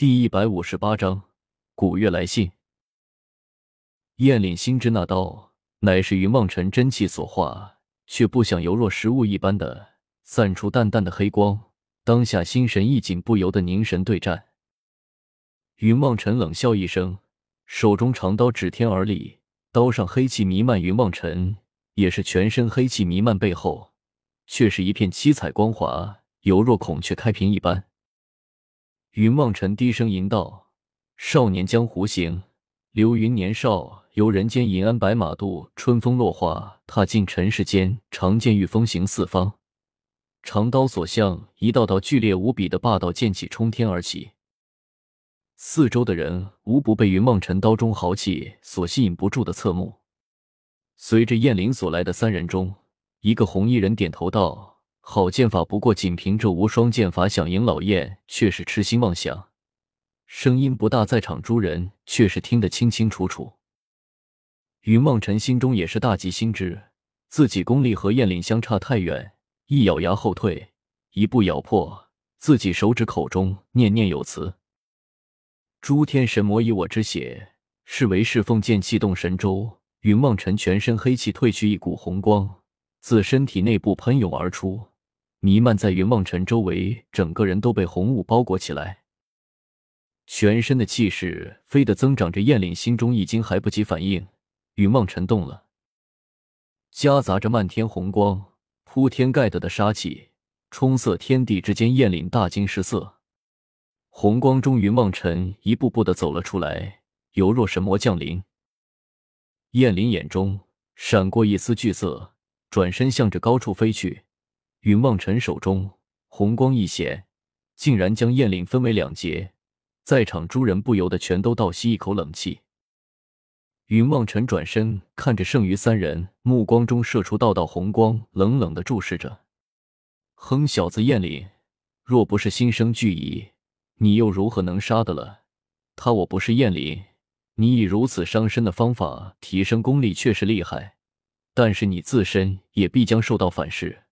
第一百五十八章古月来信。燕岭心知那刀乃是云梦尘真气所化，却不想犹若食物一般的散出淡淡的黑光。当下心神一紧，不由得凝神对战。云梦尘冷笑一声，手中长刀指天而立，刀上黑气弥漫。云梦尘也是全身黑气弥漫，背后却是一片七彩光华，犹若孔雀开屏一般。云梦尘低声吟道：“少年江湖行，流云年少。游人间银鞍白马渡，春风落花，踏进尘世间。常见御风行四方，长刀所向，一道道剧烈无比的霸道剑气冲天而起。四周的人无不被云梦尘刀中豪气所吸引，不住的侧目。随着燕翎所来的三人中，一个红衣人点头道。”好剑法，不过仅凭这无双剑法，想赢老燕却是痴心妄想。声音不大，在场诸人却是听得清清楚楚。云梦辰心中也是大急，心知自己功力和燕岭相差太远，一咬牙后退，一步咬破自己手指，口中念念有词：“诸天神魔以我之血，是为侍奉剑气动神州。”云梦辰全身黑气褪去，一股红光自身体内部喷涌而出。弥漫在云梦尘周围，整个人都被红雾包裹起来，全身的气势飞的增长着。燕岭心中一惊，还不及反应，云梦尘动了，夹杂着漫天红光，铺天盖地的杀气冲塞天地之间。燕岭大惊失色，红光中，云梦尘一步步的走了出来，犹若神魔降临。燕岭眼中闪过一丝惧色，转身向着高处飞去。云望尘手中红光一显，竟然将燕岭分为两截，在场诸人不由得全都倒吸一口冷气。云望尘转身看着剩余三人，目光中射出道道红光，冷冷的注视着。哼，小子燕岭，若不是心生惧意，你又如何能杀得了他？我不是燕岭，你以如此伤身的方法提升功力，确实厉害，但是你自身也必将受到反噬。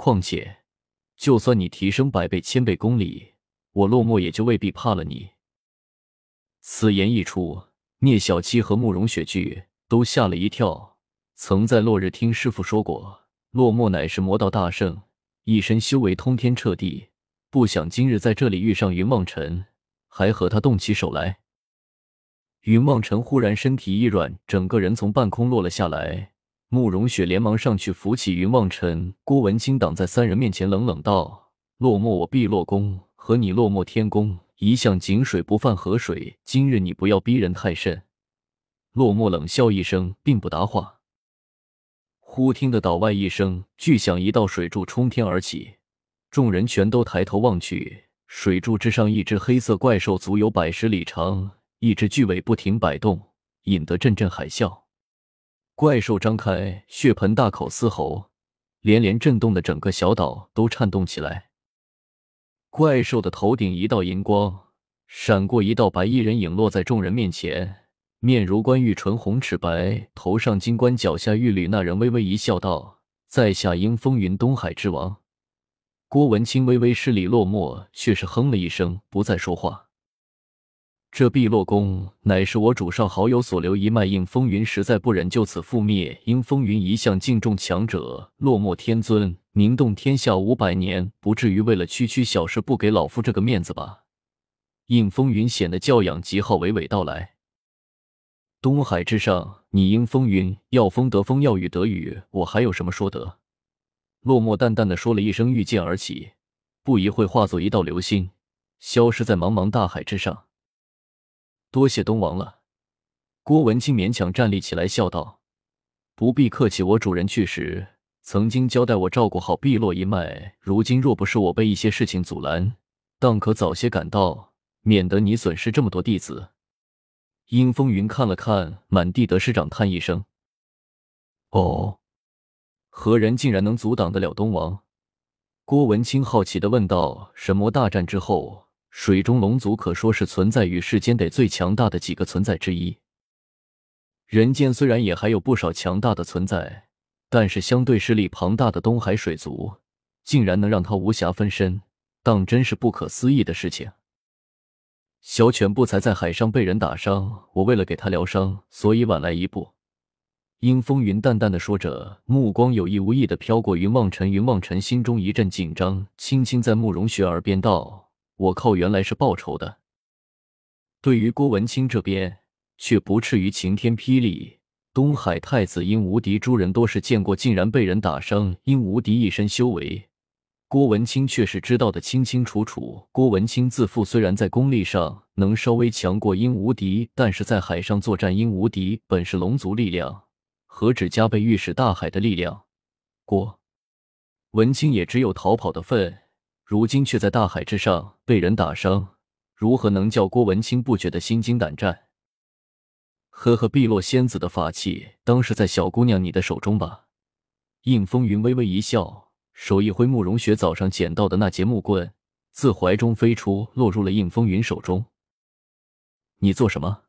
况且，就算你提升百倍、千倍功力，我落寞也就未必怕了你。此言一出，聂小七和慕容雪剧都吓了一跳。曾在落日听师傅说过，落寞乃是魔道大圣，一身修为通天彻地。不想今日在这里遇上云梦尘，还和他动起手来。云梦尘忽然身体一软，整个人从半空落了下来。慕容雪连忙上去扶起云望尘，郭文清挡在三人面前，冷冷道：“落寞我碧落宫和你落寞天宫一向井水不犯河水，今日你不要逼人太甚。”落寞冷笑一声，并不答话。忽听得岛外一声巨响，一道水柱冲天而起，众人全都抬头望去，水柱之上，一只黑色怪兽足有百十里长，一只巨尾不停摆动，引得阵阵海啸。怪兽张开血盆大口嘶吼，连连震动的整个小岛都颤动起来。怪兽的头顶一道银光闪过，一道白衣人影落在众人面前，面如冠玉，唇红齿白，头上金冠，脚下玉履。那人微微一笑，道：“在下应风云东海之王。”郭文清微微施礼，落寞却是哼了一声，不再说话。这碧落宫乃是我主上好友所留一脉，应风云实在不忍就此覆灭。应风云一向敬重强者，落寞天尊名动天下五百年，不至于为了区区小事不给老夫这个面子吧？应风云显得教养极好，娓娓道来：东海之上，你应风云要风得风，要雨得雨，我还有什么说得？落寞淡淡的说了一声，御剑而起，不一会化作一道流星，消失在茫茫大海之上。多谢东王了，郭文清勉强站立起来，笑道：“不必客气，我主人去时曾经交代我照顾好碧落一脉，如今若不是我被一些事情阻拦，当可早些赶到，免得你损失这么多弟子。”殷风云看了看满地的师长，叹一声：“哦，何人竟然能阻挡得了东王？”郭文清好奇的问道：“神魔大战之后？”水中龙族可说是存在于世间得最强大的几个存在之一。人间虽然也还有不少强大的存在，但是相对势力庞大的东海水族，竟然能让他无暇分身，当真是不可思议的事情。小犬不才在海上被人打伤，我为了给他疗伤，所以晚来一步。”阴风云淡淡的说着，目光有意无意的飘过云望尘。云望尘心中一阵紧张，轻轻在慕容雪耳边道：“我靠，原来是报仇的。”对于郭文清这边，却不至于晴天霹雳。东海太子因无敌诸人多是见过，竟然被人打伤。因无敌一身修为，郭文清却是知道的清清楚楚。郭文清自负，虽然在功力上能稍微强过殷无敌，但是在海上作战，殷无敌本是龙族力量。何止加倍御史大海的力量？郭文清也只有逃跑的份，如今却在大海之上被人打伤，如何能叫郭文清不觉得心惊胆战？呵呵，碧落仙子的法器当是在小姑娘你的手中吧？应风云微微一笑，手一挥，慕容雪早上捡到的那节木棍自怀中飞出，落入了应风云手中。你做什么？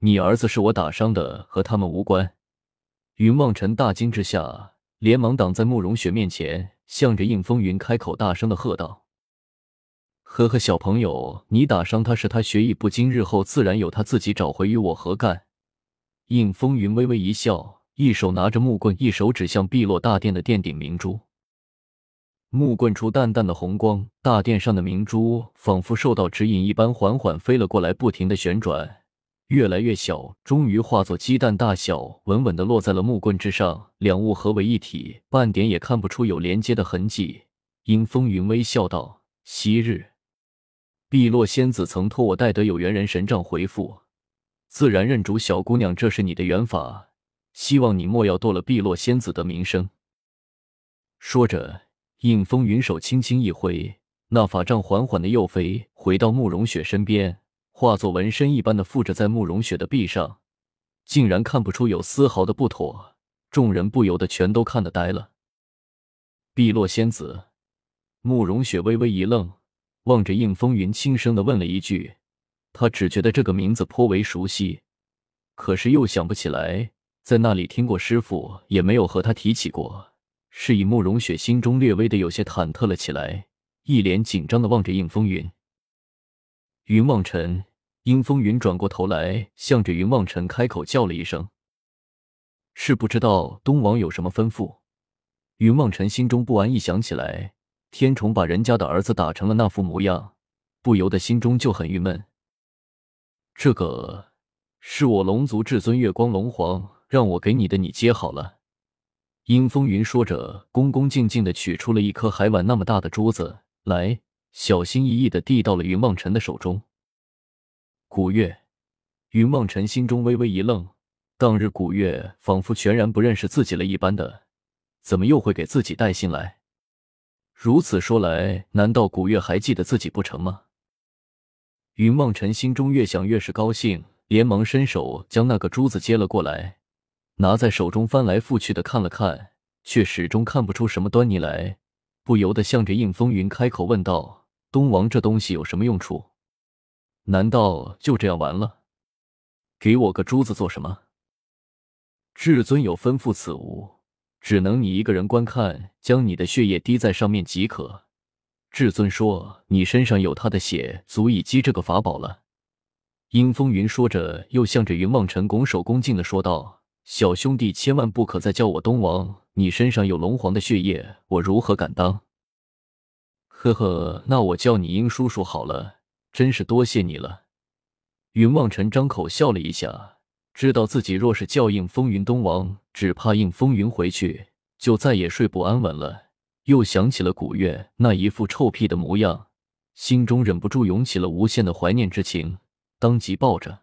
你儿子是我打伤的，和他们无关。云望尘大惊之下，连忙挡在慕容雪面前，向着应风云开口大声的喝道：“呵呵，小朋友，你打伤他是他学艺不精，日后自然有他自己找回，与我何干？”应风云微微一笑，一手拿着木棍，一手指向碧落大殿的殿顶明珠。木棍出淡淡的红光，大殿上的明珠仿佛受到指引一般，缓缓飞了过来，不停的旋转。越来越小，终于化作鸡蛋大小，稳稳的落在了木棍之上。两物合为一体，半点也看不出有连接的痕迹。阴风云微笑道：“昔日，碧落仙子曾托我带得有缘人神杖回复，自然认主小姑娘，这是你的缘法，希望你莫要堕了碧落仙子的名声。”说着，应风云手轻轻一挥，那法杖缓缓的又飞回到慕容雪身边。化作纹身一般的附着在慕容雪的臂上，竟然看不出有丝毫的不妥，众人不由得全都看得呆了。碧落仙子，慕容雪微微一愣，望着应风云，轻声的问了一句：“他只觉得这个名字颇为熟悉，可是又想不起来在那里听过，师傅也没有和他提起过。”是以慕容雪心中略微的有些忐忑了起来，一脸紧张的望着应风云。云望尘，殷风云转过头来，向着云望尘开口叫了一声：“是不知道东王有什么吩咐？”云望尘心中不安，一想起来天虫把人家的儿子打成了那副模样，不由得心中就很郁闷。这个是我龙族至尊月光龙皇让我给你的，你接好了。”殷风云说着，恭恭敬敬的取出了一颗海碗那么大的珠子来。小心翼翼的递到了云望尘的手中。古月，云望尘心中微微一愣，当日古月仿佛全然不认识自己了一般的，怎么又会给自己带信来？如此说来，难道古月还记得自己不成吗？云望尘心中越想越是高兴，连忙伸手将那个珠子接了过来，拿在手中翻来覆去的看了看，却始终看不出什么端倪来，不由得向着应风云开口问道。东王，这东西有什么用处？难道就这样完了？给我个珠子做什么？至尊有吩咐，此物只能你一个人观看，将你的血液滴在上面即可。至尊说：“你身上有他的血，足以积这个法宝了。”殷风云说着，又向着云望尘拱手恭敬的说道：“小兄弟，千万不可再叫我东王，你身上有龙皇的血液，我如何敢当？”呵呵，那我叫你殷叔叔好了，真是多谢你了。云望尘张口笑了一下，知道自己若是叫应风云东王，只怕应风云回去就再也睡不安稳了。又想起了古月那一副臭屁的模样，心中忍不住涌起了无限的怀念之情，当即抱着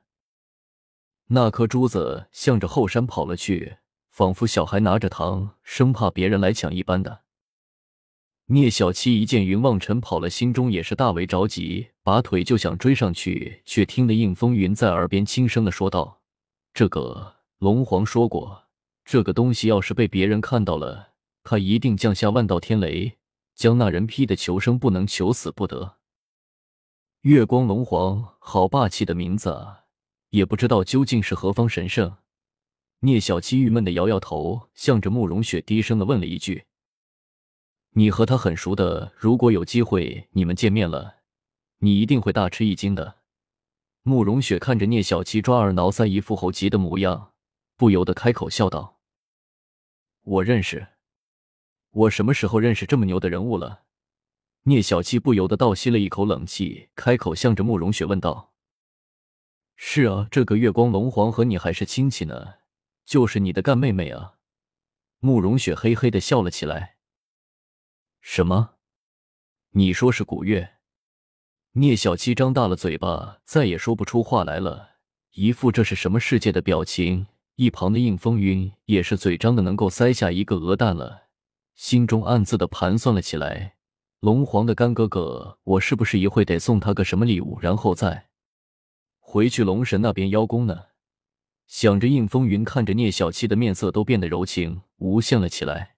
那颗珠子，向着后山跑了去，仿佛小孩拿着糖，生怕别人来抢一般的。聂小七一见云望尘跑了，心中也是大为着急，拔腿就想追上去，却听得应风云在耳边轻声的说道：“这个龙皇说过，这个东西要是被别人看到了，他一定降下万道天雷，将那人劈的求生不能，求死不得。”月光龙皇，好霸气的名字啊！也不知道究竟是何方神圣。聂小七郁闷的摇摇头，向着慕容雪低声的问了一句。你和他很熟的，如果有机会你们见面了，你一定会大吃一惊的。慕容雪看着聂小七抓耳挠腮、一副猴急的模样，不由得开口笑道：“我认识，我什么时候认识这么牛的人物了？”聂小七不由得倒吸了一口冷气，开口向着慕容雪问道：“是啊，这个月光龙皇和你还是亲戚呢，就是你的干妹妹啊。”慕容雪嘿嘿的笑了起来。“什么？你说是古月？”聂小七张大了嘴巴，再也说不出话来了，一副这是什么世界的表情。一旁的应风云也是嘴张的能够塞下一个鹅蛋了，心中暗自的盘算了起来。龙皇的干哥哥，我是不是一会得送他个什么礼物，然后再回去龙神那边邀功呢？想着，应风云看着聂小七的面色都变得柔情无限了起来。